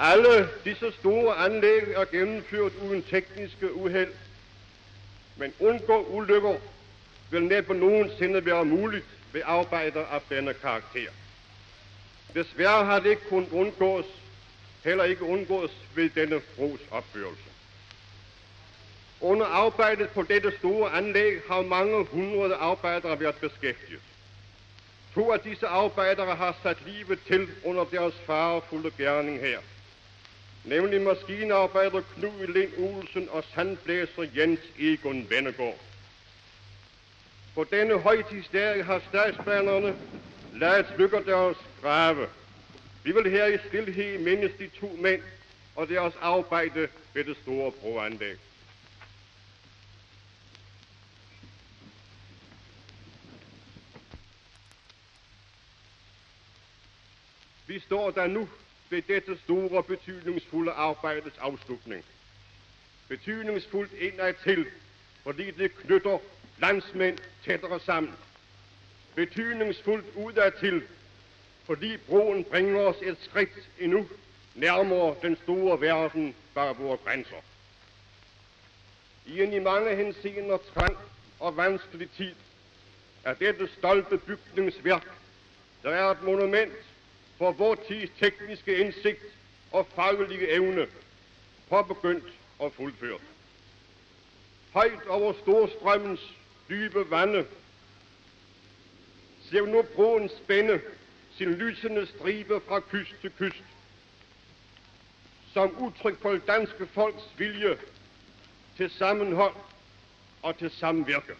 Alle disse store anlæg er gennemført uden tekniske uheld, men undgå ulykker vil næppe nogensinde være muligt ved arbejder af denne karakter. Desværre har det ikke kun undgås, heller ikke undgås ved denne bros opførelse. Under arbejdet på dette store anlæg har mange hundrede arbejdere været beskæftiget. To af disse arbejdere har sat livet til under deres farefulde gerning her. Nemlig maskinarbejder Knud Lind Olsen og sandblæser Jens Egon Vennegård. På denne højtidsdag har statsbanerne lavet smykker deres grave. Vi vil her i stillhed mindes de to mænd og deres arbejde ved det store broanlæg. Vi står der nu ved dette store betydningsfulde arbejdes afslutning. Betydningsfuldt indad til, fordi det knytter landsmænd tættere sammen. Betydningsfuldt udad til, fordi broen bringer os et skridt endnu nærmere den store verden bag vores grænser. I en i mange henseender trang og vanskelig tid er dette stolte bygningsværk, der er et monument for vor tids tekniske indsigt og faglige evne, påbegyndt og fuldført. Højt over storstrømmens dybe vande ser nu broen spænde sin lysende stribe fra kyst til kyst, som udtryk for danske folks vilje til sammenhold og til samvirke.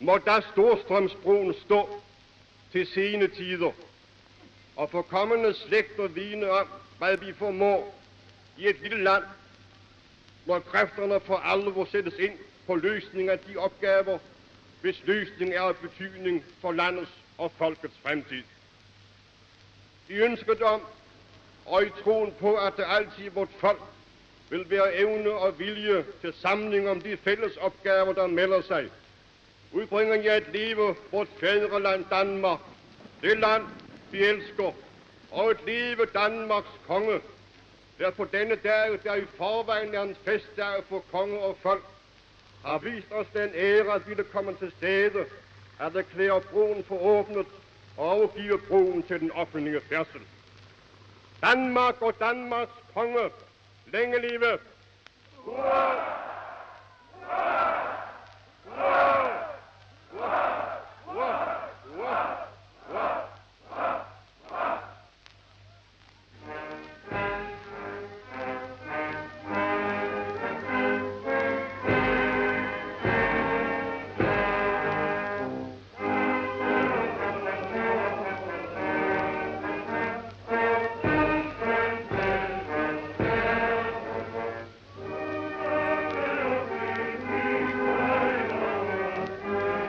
Må da Storstrømsbroen stå til sene tider, og for kommende slægter vine om, hvad vi formår i et lille land, når kræfterne for alvor sættes ind på løsning af de opgaver, hvis løsning er af betydning for landets og folkets fremtid. I ønsket om og i troen på, at det altid vort folk vil være evne og vilje til samling om de fælles opgaver, der melder sig, udbringer jeg et liv vort fædreland Danmark, det land, vi elsker, og et liv Danmarks konge, der på denne dag, der i forvejen er en festdag for konge og folk, har vist os den ære at ville komme til stede, at erklære broen for åbnet og overgive broen til den offentlige færdsel. Danmark og Danmarks konge, længe leve! Hurra! Hurra!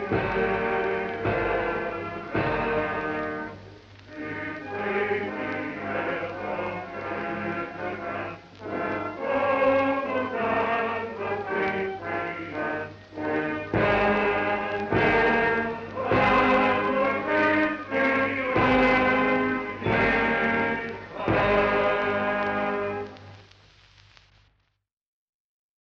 Música